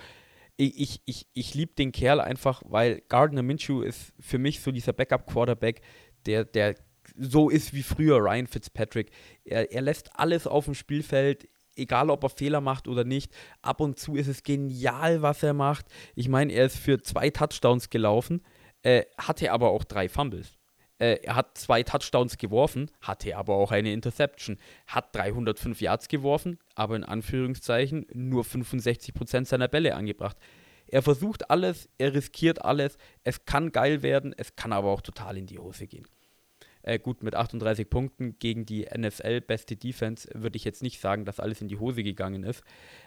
ich, ich, ich, ich liebe den Kerl einfach, weil Gardner Minshew ist für mich so dieser Backup-Quarterback, der, der so ist wie früher Ryan Fitzpatrick. Er, er lässt alles auf dem Spielfeld, egal ob er Fehler macht oder nicht. Ab und zu ist es genial, was er macht. Ich meine, er ist für zwei Touchdowns gelaufen, äh, hatte aber auch drei Fumbles. Äh, er hat zwei Touchdowns geworfen, hatte aber auch eine Interception. Hat 305 Yards geworfen, aber in Anführungszeichen nur 65% seiner Bälle angebracht. Er versucht alles, er riskiert alles. Es kann geil werden, es kann aber auch total in die Hose gehen. Äh, gut, mit 38 Punkten gegen die NFL-beste Defense würde ich jetzt nicht sagen, dass alles in die Hose gegangen ist.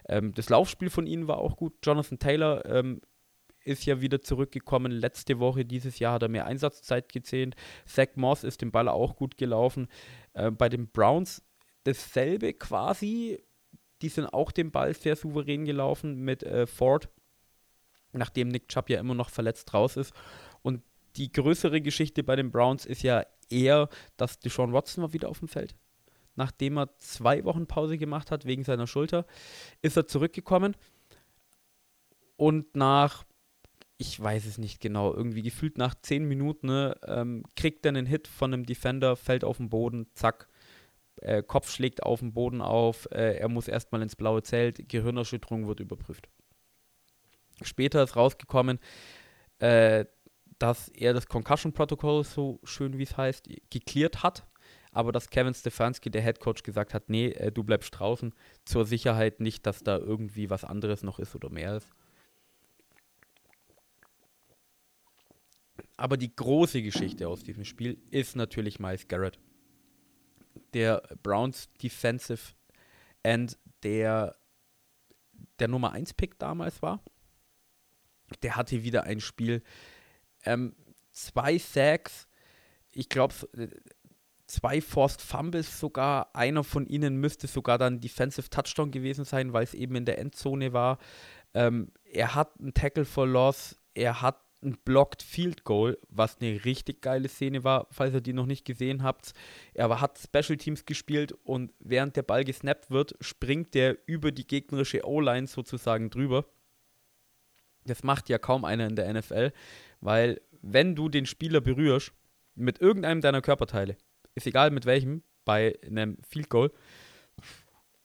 Ähm, das Laufspiel von ihnen war auch gut. Jonathan Taylor ähm, ist ja wieder zurückgekommen. Letzte Woche dieses Jahr hat er mehr Einsatzzeit gezählt. Zach Moss ist den Ball auch gut gelaufen. Äh, bei den Browns dasselbe quasi. Die sind auch den Ball sehr souverän gelaufen mit äh, Ford, nachdem Nick Chubb ja immer noch verletzt raus ist. Und die größere Geschichte bei den Browns ist ja eher, dass Deshaun Watson war wieder auf dem Feld. Nachdem er zwei Wochen Pause gemacht hat wegen seiner Schulter, ist er zurückgekommen und nach, ich weiß es nicht genau, irgendwie gefühlt nach zehn Minuten ne, ähm, kriegt er einen Hit von einem Defender, fällt auf den Boden, zack, äh, Kopf schlägt auf den Boden auf, äh, er muss erstmal ins blaue Zelt, Gehirnerschütterung wird überprüft. Später ist rausgekommen, äh, dass er das Concussion-Protokoll, so schön wie es heißt, geklärt hat, aber dass Kevin Stefanski, der Head Coach, gesagt hat, nee, äh, du bleibst draußen, zur Sicherheit nicht, dass da irgendwie was anderes noch ist oder mehr ist. Aber die große Geschichte aus diesem Spiel ist natürlich Miles Garrett. Der Browns Defensive End, der der Nummer 1 Pick damals war. Der hatte wieder ein Spiel, ähm, zwei Sacks, ich glaube, äh, zwei Forced Fumbles sogar. Einer von ihnen müsste sogar dann Defensive Touchdown gewesen sein, weil es eben in der Endzone war. Ähm, er hat einen Tackle for Loss, er hat ein Blocked Field Goal, was eine richtig geile Szene war, falls ihr die noch nicht gesehen habt. Er hat Special Teams gespielt und während der Ball gesnappt wird, springt der über die gegnerische O-Line sozusagen drüber. Das macht ja kaum einer in der NFL weil wenn du den Spieler berührst mit irgendeinem deiner Körperteile, ist egal mit welchem, bei einem Field Goal,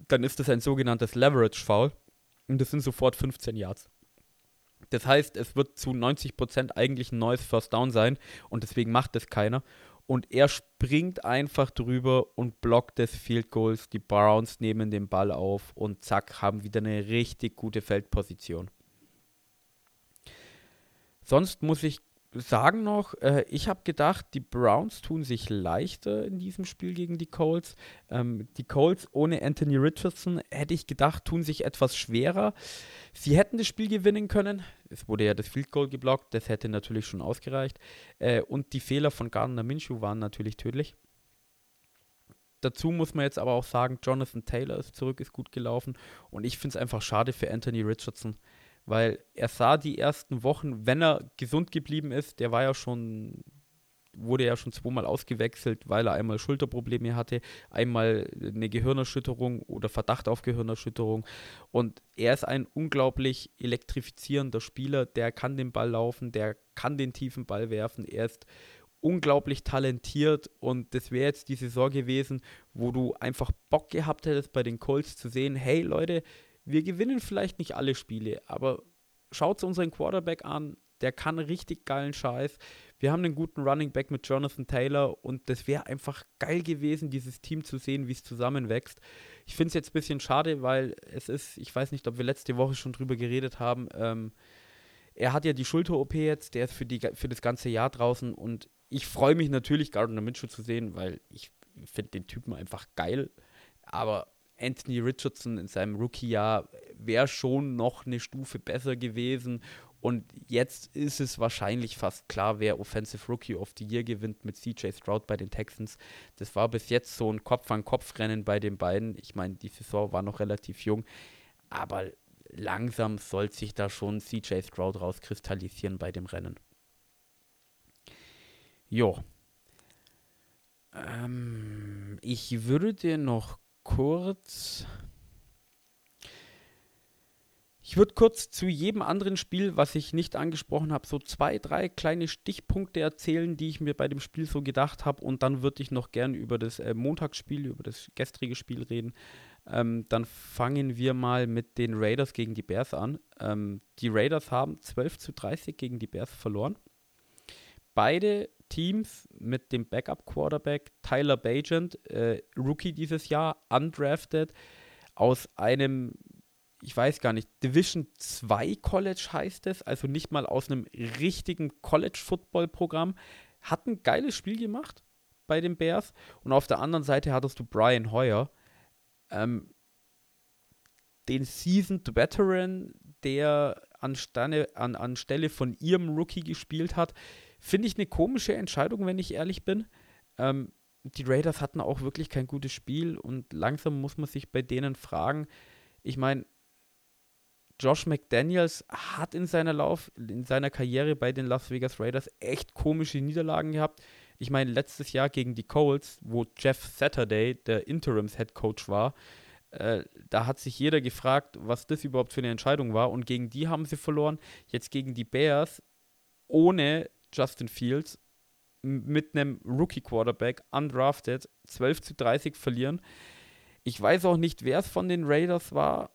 dann ist das ein sogenanntes Leverage Foul und das sind sofort 15 Yards. Das heißt, es wird zu 90% eigentlich ein neues First Down sein und deswegen macht das keiner. Und er springt einfach drüber und blockt des Field Goals. Die Browns nehmen den Ball auf und zack, haben wieder eine richtig gute Feldposition. Sonst muss ich sagen noch, äh, ich habe gedacht, die Browns tun sich leichter in diesem Spiel gegen die Colts. Ähm, die Colts ohne Anthony Richardson, hätte ich gedacht, tun sich etwas schwerer. Sie hätten das Spiel gewinnen können. Es wurde ja das Field Goal geblockt, das hätte natürlich schon ausgereicht. Äh, und die Fehler von Gardner Minshew waren natürlich tödlich. Dazu muss man jetzt aber auch sagen, Jonathan Taylor ist zurück, ist gut gelaufen. Und ich finde es einfach schade für Anthony Richardson weil er sah die ersten Wochen, wenn er gesund geblieben ist, der war ja schon, wurde ja schon zweimal ausgewechselt, weil er einmal Schulterprobleme hatte, einmal eine Gehirnerschütterung oder Verdacht auf Gehirnerschütterung. Und er ist ein unglaublich elektrifizierender Spieler, der kann den Ball laufen, der kann den tiefen Ball werfen, er ist unglaublich talentiert und das wäre jetzt die Saison gewesen, wo du einfach Bock gehabt hättest bei den Colts zu sehen, hey Leute, wir gewinnen vielleicht nicht alle Spiele, aber schaut unseren Quarterback an, der kann richtig geilen Scheiß. Wir haben einen guten Running Back mit Jonathan Taylor und das wäre einfach geil gewesen, dieses Team zu sehen, wie es zusammenwächst. Ich finde es jetzt ein bisschen schade, weil es ist, ich weiß nicht, ob wir letzte Woche schon drüber geredet haben, ähm, er hat ja die Schulter-OP jetzt, der ist für, die, für das ganze Jahr draußen und ich freue mich natürlich, Gardner Minshew zu sehen, weil ich finde den Typen einfach geil. Aber Anthony Richardson in seinem Rookie-Jahr wäre schon noch eine Stufe besser gewesen. Und jetzt ist es wahrscheinlich fast klar, wer Offensive Rookie of the Year gewinnt mit CJ Stroud bei den Texans. Das war bis jetzt so ein Kopf-an-Kopf-Rennen bei den beiden. Ich meine, die Saison war noch relativ jung. Aber langsam soll sich da schon CJ Stroud rauskristallisieren bei dem Rennen. Jo. Ähm, ich würde noch kurz ich würde kurz zu jedem anderen Spiel, was ich nicht angesprochen habe, so zwei, drei kleine Stichpunkte erzählen, die ich mir bei dem Spiel so gedacht habe. Und dann würde ich noch gern über das äh, Montagsspiel, über das gestrige Spiel reden. Ähm, dann fangen wir mal mit den Raiders gegen die Bears an. Ähm, die Raiders haben 12 zu 30 gegen die Bears verloren. Beide Teams mit dem Backup-Quarterback Tyler Bagent, äh, Rookie dieses Jahr, undrafted, aus einem ich weiß gar nicht, Division 2 College heißt es, also nicht mal aus einem richtigen College-Football-Programm. Hat ein geiles Spiel gemacht bei den Bears. Und auf der anderen Seite hattest du Brian Hoyer, ähm, den Seasoned Veteran, der anstande, an, anstelle von ihrem Rookie gespielt hat. Finde ich eine komische Entscheidung, wenn ich ehrlich bin. Ähm, die Raiders hatten auch wirklich kein gutes Spiel und langsam muss man sich bei denen fragen. Ich meine, Josh McDaniels hat in seiner Lauf, in seiner Karriere bei den Las Vegas Raiders echt komische Niederlagen gehabt. Ich meine, letztes Jahr gegen die Colts, wo Jeff Saturday der Interims-Head Coach war, äh, da hat sich jeder gefragt, was das überhaupt für eine Entscheidung war. Und gegen die haben sie verloren. Jetzt gegen die Bears ohne Justin Fields mit einem Rookie-Quarterback, undrafted, 12 zu 30 verlieren. Ich weiß auch nicht, wer es von den Raiders war,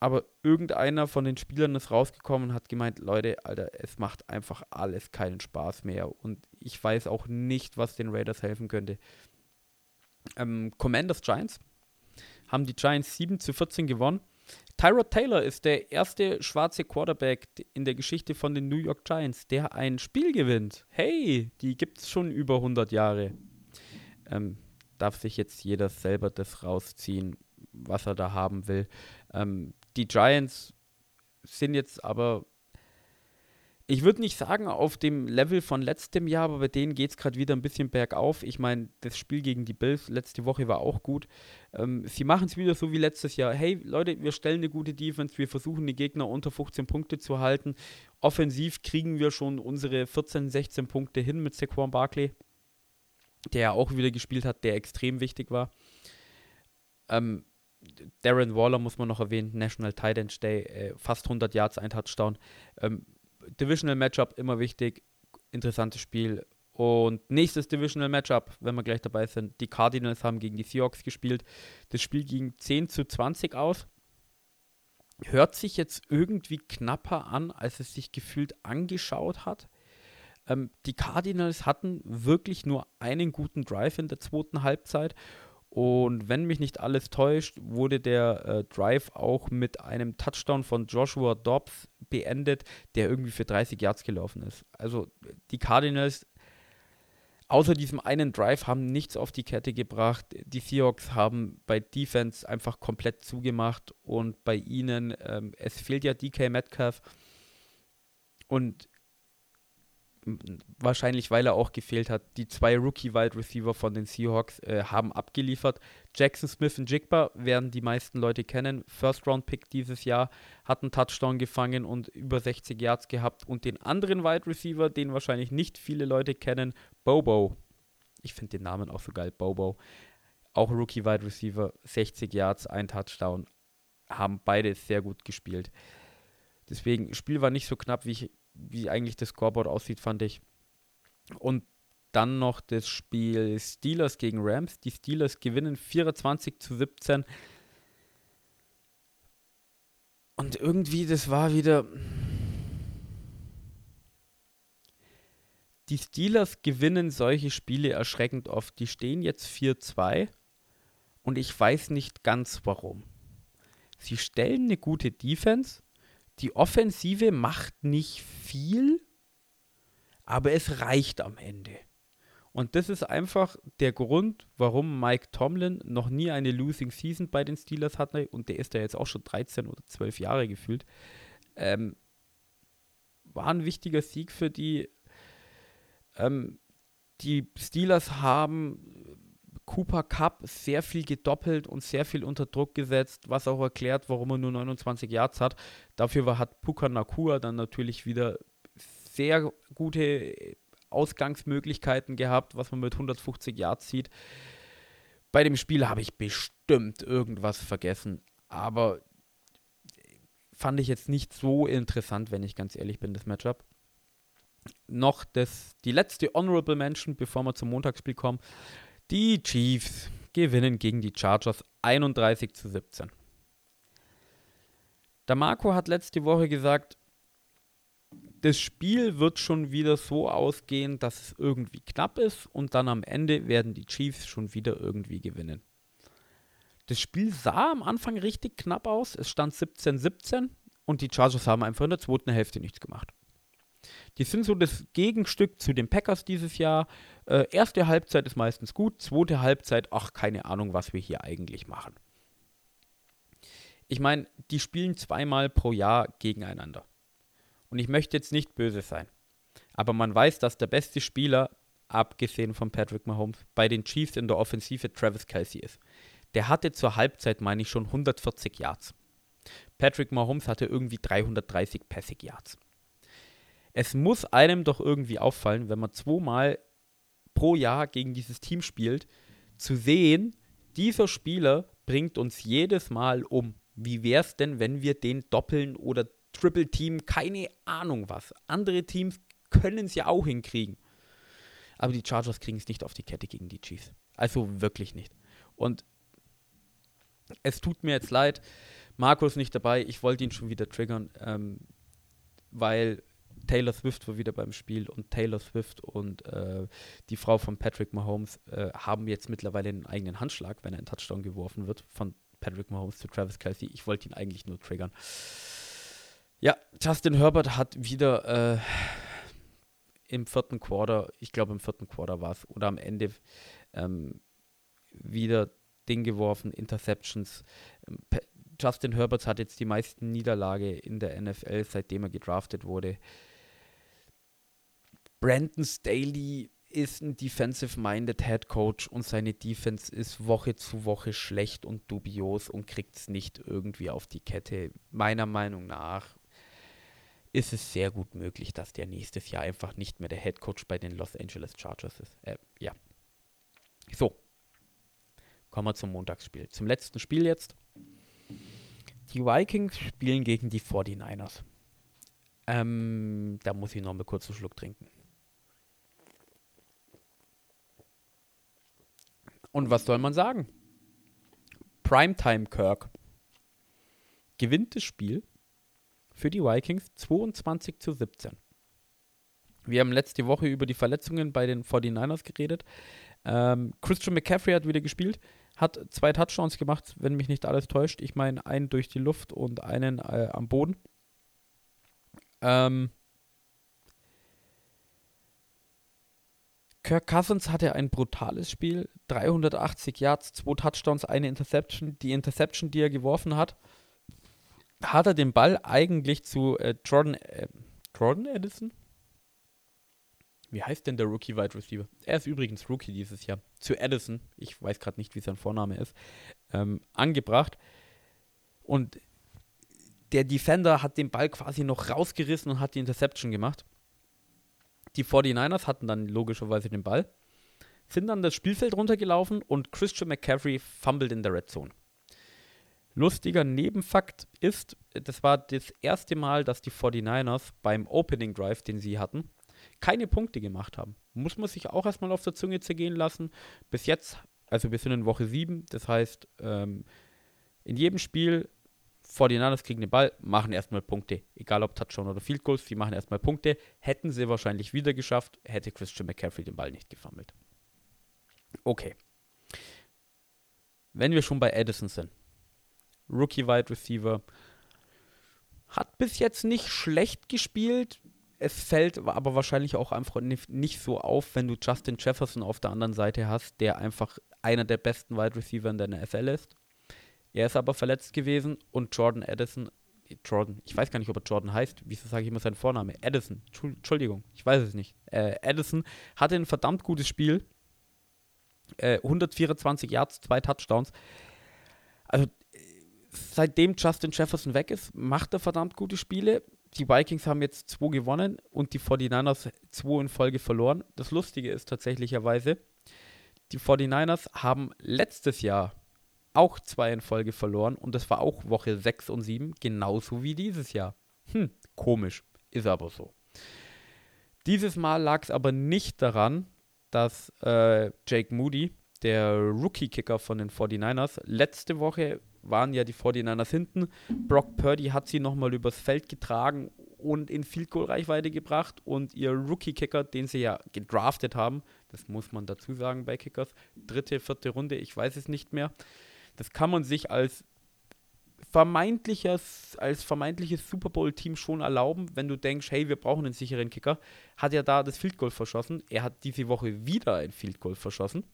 aber irgendeiner von den Spielern ist rausgekommen und hat gemeint, Leute, Alter, es macht einfach alles keinen Spaß mehr. Und ich weiß auch nicht, was den Raiders helfen könnte. Ähm, Commanders Giants haben die Giants 7 zu 14 gewonnen. Tyrod Taylor ist der erste schwarze Quarterback in der Geschichte von den New York Giants, der ein Spiel gewinnt. Hey, die gibt es schon über 100 Jahre. Ähm, darf sich jetzt jeder selber das rausziehen, was er da haben will. Ähm, die Giants sind jetzt aber, ich würde nicht sagen auf dem Level von letztem Jahr, aber bei denen geht es gerade wieder ein bisschen bergauf. Ich meine, das Spiel gegen die Bills letzte Woche war auch gut. Ähm, sie machen es wieder so wie letztes Jahr. Hey Leute, wir stellen eine gute Defense, wir versuchen die Gegner unter 15 Punkte zu halten. Offensiv kriegen wir schon unsere 14, 16 Punkte hin mit Saquon Barkley, der ja auch wieder gespielt hat, der extrem wichtig war. Ähm, Darren Waller muss man noch erwähnen, National Tight End Day, äh, fast 100 Yards, ein Touchdown. Ähm, Divisional Matchup, immer wichtig, interessantes Spiel. Und nächstes Divisional Matchup, wenn wir gleich dabei sind, die Cardinals haben gegen die Seahawks gespielt. Das Spiel ging 10 zu 20 aus. Hört sich jetzt irgendwie knapper an, als es sich gefühlt angeschaut hat. Ähm, die Cardinals hatten wirklich nur einen guten Drive in der zweiten Halbzeit und wenn mich nicht alles täuscht, wurde der äh, Drive auch mit einem Touchdown von Joshua Dobbs beendet, der irgendwie für 30 Yards gelaufen ist. Also die Cardinals, außer diesem einen Drive, haben nichts auf die Kette gebracht. Die Seahawks haben bei Defense einfach komplett zugemacht und bei ihnen, ähm, es fehlt ja DK Metcalf. Und wahrscheinlich weil er auch gefehlt hat. Die zwei Rookie-Wide Receiver von den Seahawks äh, haben abgeliefert. Jackson Smith und Jigba werden die meisten Leute kennen. First-Round-Pick dieses Jahr, hat einen Touchdown gefangen und über 60 Yards gehabt. Und den anderen Wide Receiver, den wahrscheinlich nicht viele Leute kennen, Bobo. Ich finde den Namen auch so geil, Bobo. Auch Rookie-Wide Receiver, 60 Yards, ein Touchdown. Haben beide sehr gut gespielt. Deswegen, Spiel war nicht so knapp, wie ich wie eigentlich das Scoreboard aussieht, fand ich. Und dann noch das Spiel Steelers gegen Rams. Die Steelers gewinnen 24 zu 17. Und irgendwie, das war wieder. Die Steelers gewinnen solche Spiele erschreckend oft. Die stehen jetzt 4-2 und ich weiß nicht ganz warum. Sie stellen eine gute Defense, die Offensive macht nicht viel, aber es reicht am Ende. Und das ist einfach der Grund, warum Mike Tomlin noch nie eine Losing Season bei den Steelers hatte. Und der ist ja jetzt auch schon 13 oder 12 Jahre gefühlt. Ähm, war ein wichtiger Sieg für die. Ähm, die Steelers haben Cooper Cup sehr viel gedoppelt und sehr viel unter Druck gesetzt, was auch erklärt, warum er nur 29 Yards hat. Dafür war, hat Puka Nakua dann natürlich wieder sehr gute Ausgangsmöglichkeiten gehabt, was man mit 150 Yards sieht. Bei dem Spiel habe ich bestimmt irgendwas vergessen, aber fand ich jetzt nicht so interessant, wenn ich ganz ehrlich bin, das Matchup. Noch das, die letzte Honorable Mention, bevor wir zum Montagsspiel kommen. Die Chiefs gewinnen gegen die Chargers 31 zu 17. Der Marco hat letzte Woche gesagt, das Spiel wird schon wieder so ausgehen, dass es irgendwie knapp ist und dann am Ende werden die Chiefs schon wieder irgendwie gewinnen. Das Spiel sah am Anfang richtig knapp aus. Es stand 17-17 und die Chargers haben einfach in der zweiten Hälfte nichts gemacht. Die sind so das Gegenstück zu den Packers dieses Jahr. Äh, erste Halbzeit ist meistens gut, zweite Halbzeit, ach, keine Ahnung, was wir hier eigentlich machen. Ich meine, die spielen zweimal pro Jahr gegeneinander. Und ich möchte jetzt nicht böse sein. Aber man weiß, dass der beste Spieler, abgesehen von Patrick Mahomes, bei den Chiefs in der Offensive Travis Kelsey ist. Der hatte zur Halbzeit, meine ich, schon 140 Yards. Patrick Mahomes hatte irgendwie 330 Passing Yards. Es muss einem doch irgendwie auffallen, wenn man zweimal pro Jahr gegen dieses Team spielt, zu sehen, dieser Spieler bringt uns jedes Mal um. Wie wäre es denn, wenn wir den doppeln oder Triple Team, keine Ahnung was. Andere Teams können es ja auch hinkriegen. Aber die Chargers kriegen es nicht auf die Kette gegen die Chiefs. Also wirklich nicht. Und es tut mir jetzt leid, Marco ist nicht dabei. Ich wollte ihn schon wieder triggern, ähm, weil Taylor Swift war wieder beim Spiel und Taylor Swift und äh, die Frau von Patrick Mahomes äh, haben jetzt mittlerweile einen eigenen Handschlag, wenn ein Touchdown geworfen wird von Patrick Mahomes zu Travis Kelsey. Ich wollte ihn eigentlich nur triggern. Ja, Justin Herbert hat wieder äh, im vierten Quarter, ich glaube im vierten Quarter war es, oder am Ende ähm, wieder Ding geworfen, Interceptions. Ähm, Justin Herbert hat jetzt die meisten Niederlage in der NFL, seitdem er gedraftet wurde. Brandon Staley ist ein defensive-minded Head Coach und seine Defense ist Woche zu Woche schlecht und dubios und kriegt es nicht irgendwie auf die Kette. Meiner Meinung nach ist es sehr gut möglich, dass der nächstes Jahr einfach nicht mehr der Head Coach bei den Los Angeles Chargers ist. Äh, ja. So. Kommen wir zum Montagsspiel. Zum letzten Spiel jetzt. Die Vikings spielen gegen die 49ers. Ähm, da muss ich noch mal kurz einen Schluck trinken. Und was soll man sagen? Primetime Kirk gewinnt das Spiel für die Vikings 22 zu 17. Wir haben letzte Woche über die Verletzungen bei den 49ers geredet. Ähm, Christian McCaffrey hat wieder gespielt, hat zwei Touchdowns gemacht, wenn mich nicht alles täuscht. Ich meine, einen durch die Luft und einen äh, am Boden. Ähm, Kirk Cousins hatte ein brutales Spiel. 380 Yards, zwei Touchdowns, eine Interception. Die Interception, die er geworfen hat, hat er den Ball eigentlich zu äh, Jordan, äh, Jordan Edison? Wie heißt denn der Rookie Wide Receiver? Er ist übrigens Rookie dieses Jahr. Zu Edison, ich weiß gerade nicht, wie sein Vorname ist, ähm, angebracht. Und der Defender hat den Ball quasi noch rausgerissen und hat die Interception gemacht. Die 49ers hatten dann logischerweise den Ball, sind dann das Spielfeld runtergelaufen und Christian McCaffrey fumbled in der Red Zone. Lustiger Nebenfakt ist, das war das erste Mal, dass die 49ers beim Opening Drive, den sie hatten, keine Punkte gemacht haben. Muss man sich auch erstmal auf der Zunge zergehen lassen. Bis jetzt, also wir sind in Woche 7, das heißt, ähm, in jedem Spiel 49ers kriegen den Ball, machen erstmal Punkte. Egal ob Touchdown oder Field Goals, sie machen erstmal Punkte. Hätten sie wahrscheinlich wieder geschafft, hätte Christian McCaffrey den Ball nicht gefummelt. Okay. Wenn wir schon bei Edison sind. Rookie Wide Receiver. Hat bis jetzt nicht schlecht gespielt. Es fällt aber wahrscheinlich auch einfach nicht so auf, wenn du Justin Jefferson auf der anderen Seite hast, der einfach einer der besten Wide Receiver in der NFL ist. Er ist aber verletzt gewesen und Jordan Addison, Jordan, ich weiß gar nicht, ob er Jordan heißt, wieso sage ich immer seinen Vorname? Addison, Entschuldigung, ich weiß es nicht. Äh, Addison hatte ein verdammt gutes Spiel Äh, 124 Yards, zwei Touchdowns. Also seitdem Justin Jefferson weg ist, macht er verdammt gute Spiele. Die Vikings haben jetzt zwei gewonnen und die 49ers zwei in Folge verloren. Das Lustige ist tatsächlicherweise, die 49ers haben letztes Jahr auch zwei in Folge verloren und das war auch Woche 6 und 7, genauso wie dieses Jahr. Hm, komisch, ist aber so. Dieses Mal lag es aber nicht daran, dass äh, Jake Moody, der Rookie-Kicker von den 49ers, letzte Woche waren ja die 49ers hinten. Brock Purdy hat sie nochmal übers Feld getragen und in Field Goal Reichweite gebracht und ihr Rookie Kicker, den sie ja gedraftet haben, das muss man dazu sagen bei Kickers, dritte, vierte Runde, ich weiß es nicht mehr. Das kann man sich als vermeintliches, als vermeintliches Super Bowl Team schon erlauben, wenn du denkst, hey, wir brauchen einen sicheren Kicker. Hat ja da das Field Goal verschossen. Er hat diese Woche wieder ein Field Goal verschossen.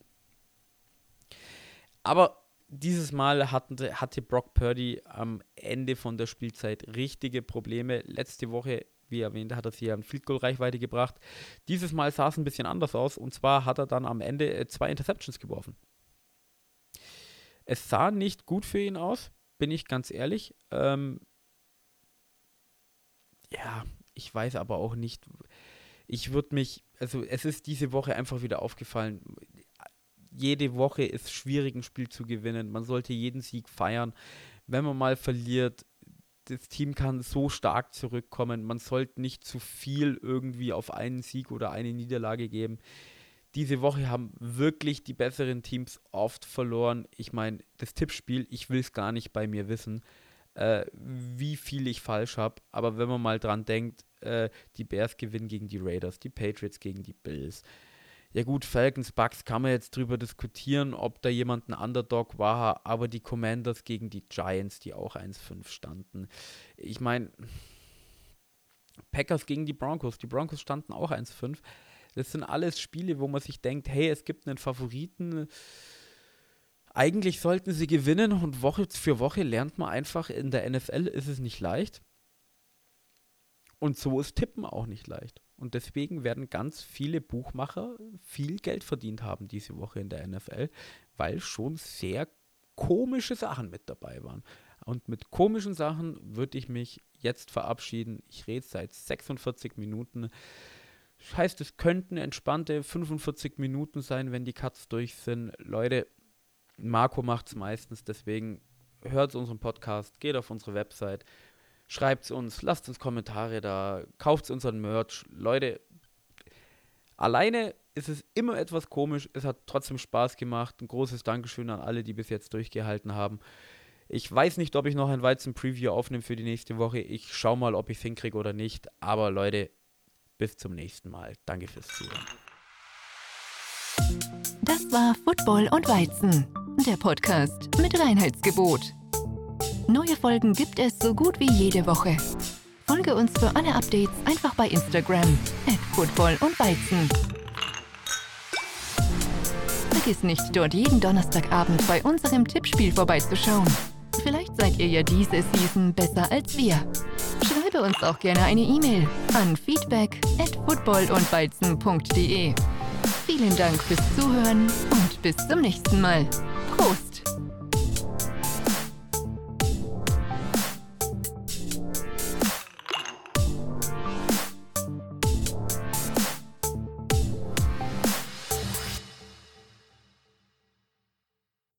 Aber dieses Mal hatte, hatte Brock Purdy am Ende von der Spielzeit richtige Probleme. Letzte Woche, wie erwähnt, hat er sie an Field Goal Reichweite gebracht. Dieses Mal sah es ein bisschen anders aus und zwar hat er dann am Ende äh, zwei Interceptions geworfen. Es sah nicht gut für ihn aus, bin ich ganz ehrlich. Ähm, ja, ich weiß aber auch nicht. Ich würde mich, also es ist diese Woche einfach wieder aufgefallen jede Woche ist schwierig, ein Spiel zu gewinnen. Man sollte jeden Sieg feiern. Wenn man mal verliert, das Team kann so stark zurückkommen. Man sollte nicht zu viel irgendwie auf einen Sieg oder eine Niederlage geben. Diese Woche haben wirklich die besseren Teams oft verloren. Ich meine, das Tippspiel, ich will es gar nicht bei mir wissen, äh, wie viel ich falsch habe. Aber wenn man mal dran denkt, äh, die Bears gewinnen gegen die Raiders, die Patriots gegen die Bills, ja gut, Falcons, Bucks kann man jetzt drüber diskutieren, ob da jemand ein Underdog war, aber die Commanders gegen die Giants, die auch 1-5 standen. Ich meine, Packers gegen die Broncos, die Broncos standen auch 1-5. Das sind alles Spiele, wo man sich denkt, hey, es gibt einen Favoriten. Eigentlich sollten sie gewinnen und Woche für Woche lernt man einfach, in der NFL ist es nicht leicht. Und so ist Tippen auch nicht leicht. Und deswegen werden ganz viele Buchmacher viel Geld verdient haben diese Woche in der NFL, weil schon sehr komische Sachen mit dabei waren. Und mit komischen Sachen würde ich mich jetzt verabschieden. Ich rede seit 46 Minuten. Heißt, es könnten entspannte 45 Minuten sein, wenn die Cuts durch sind. Leute, Marco macht es meistens, deswegen hört unseren Podcast, geht auf unsere Website, Schreibt uns, lasst uns Kommentare da, kauft unseren Merch. Leute, alleine ist es immer etwas komisch. Es hat trotzdem Spaß gemacht. Ein großes Dankeschön an alle, die bis jetzt durchgehalten haben. Ich weiß nicht, ob ich noch ein Weizen-Preview aufnehme für die nächste Woche. Ich schaue mal, ob ich es hinkriege oder nicht. Aber Leute, bis zum nächsten Mal. Danke fürs Zuhören. Das war Football und Weizen, der Podcast mit Reinheitsgebot. Neue Folgen gibt es so gut wie jede Woche. Folge uns für alle Updates einfach bei Instagram, at Football und Weizen. Vergiss nicht, dort jeden Donnerstagabend bei unserem Tippspiel vorbeizuschauen. Vielleicht seid ihr ja diese Season besser als wir. Schreibe uns auch gerne eine E-Mail an feedback at footballundweizen.de. Vielen Dank fürs Zuhören und bis zum nächsten Mal. Prost!